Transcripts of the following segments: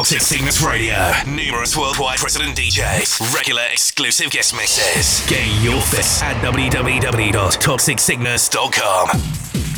Toxic Sickness Radio. Numerous worldwide resident DJs. Regular exclusive guest mixes. Get your fix at www.toxicsickness.com.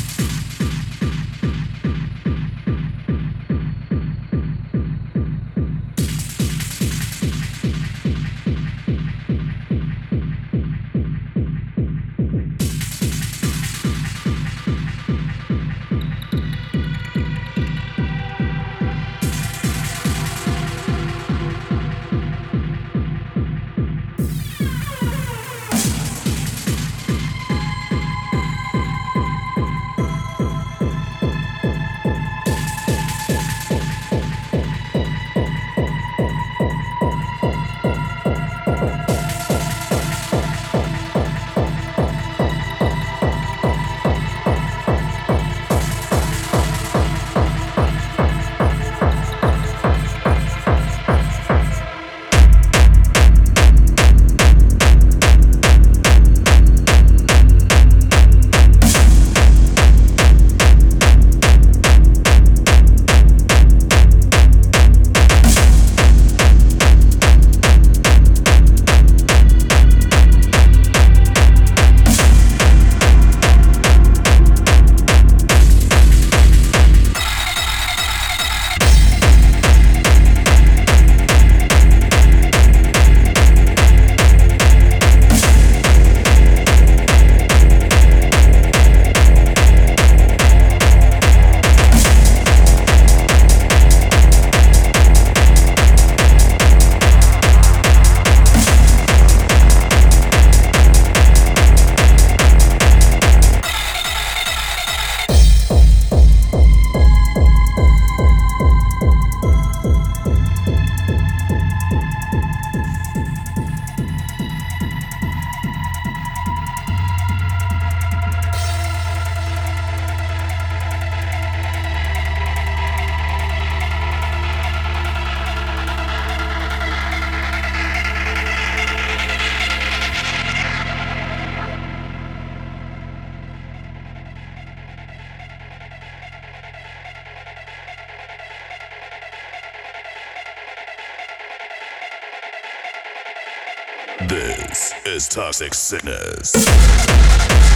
toxic sickness.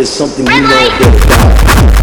Is something you know a bit about.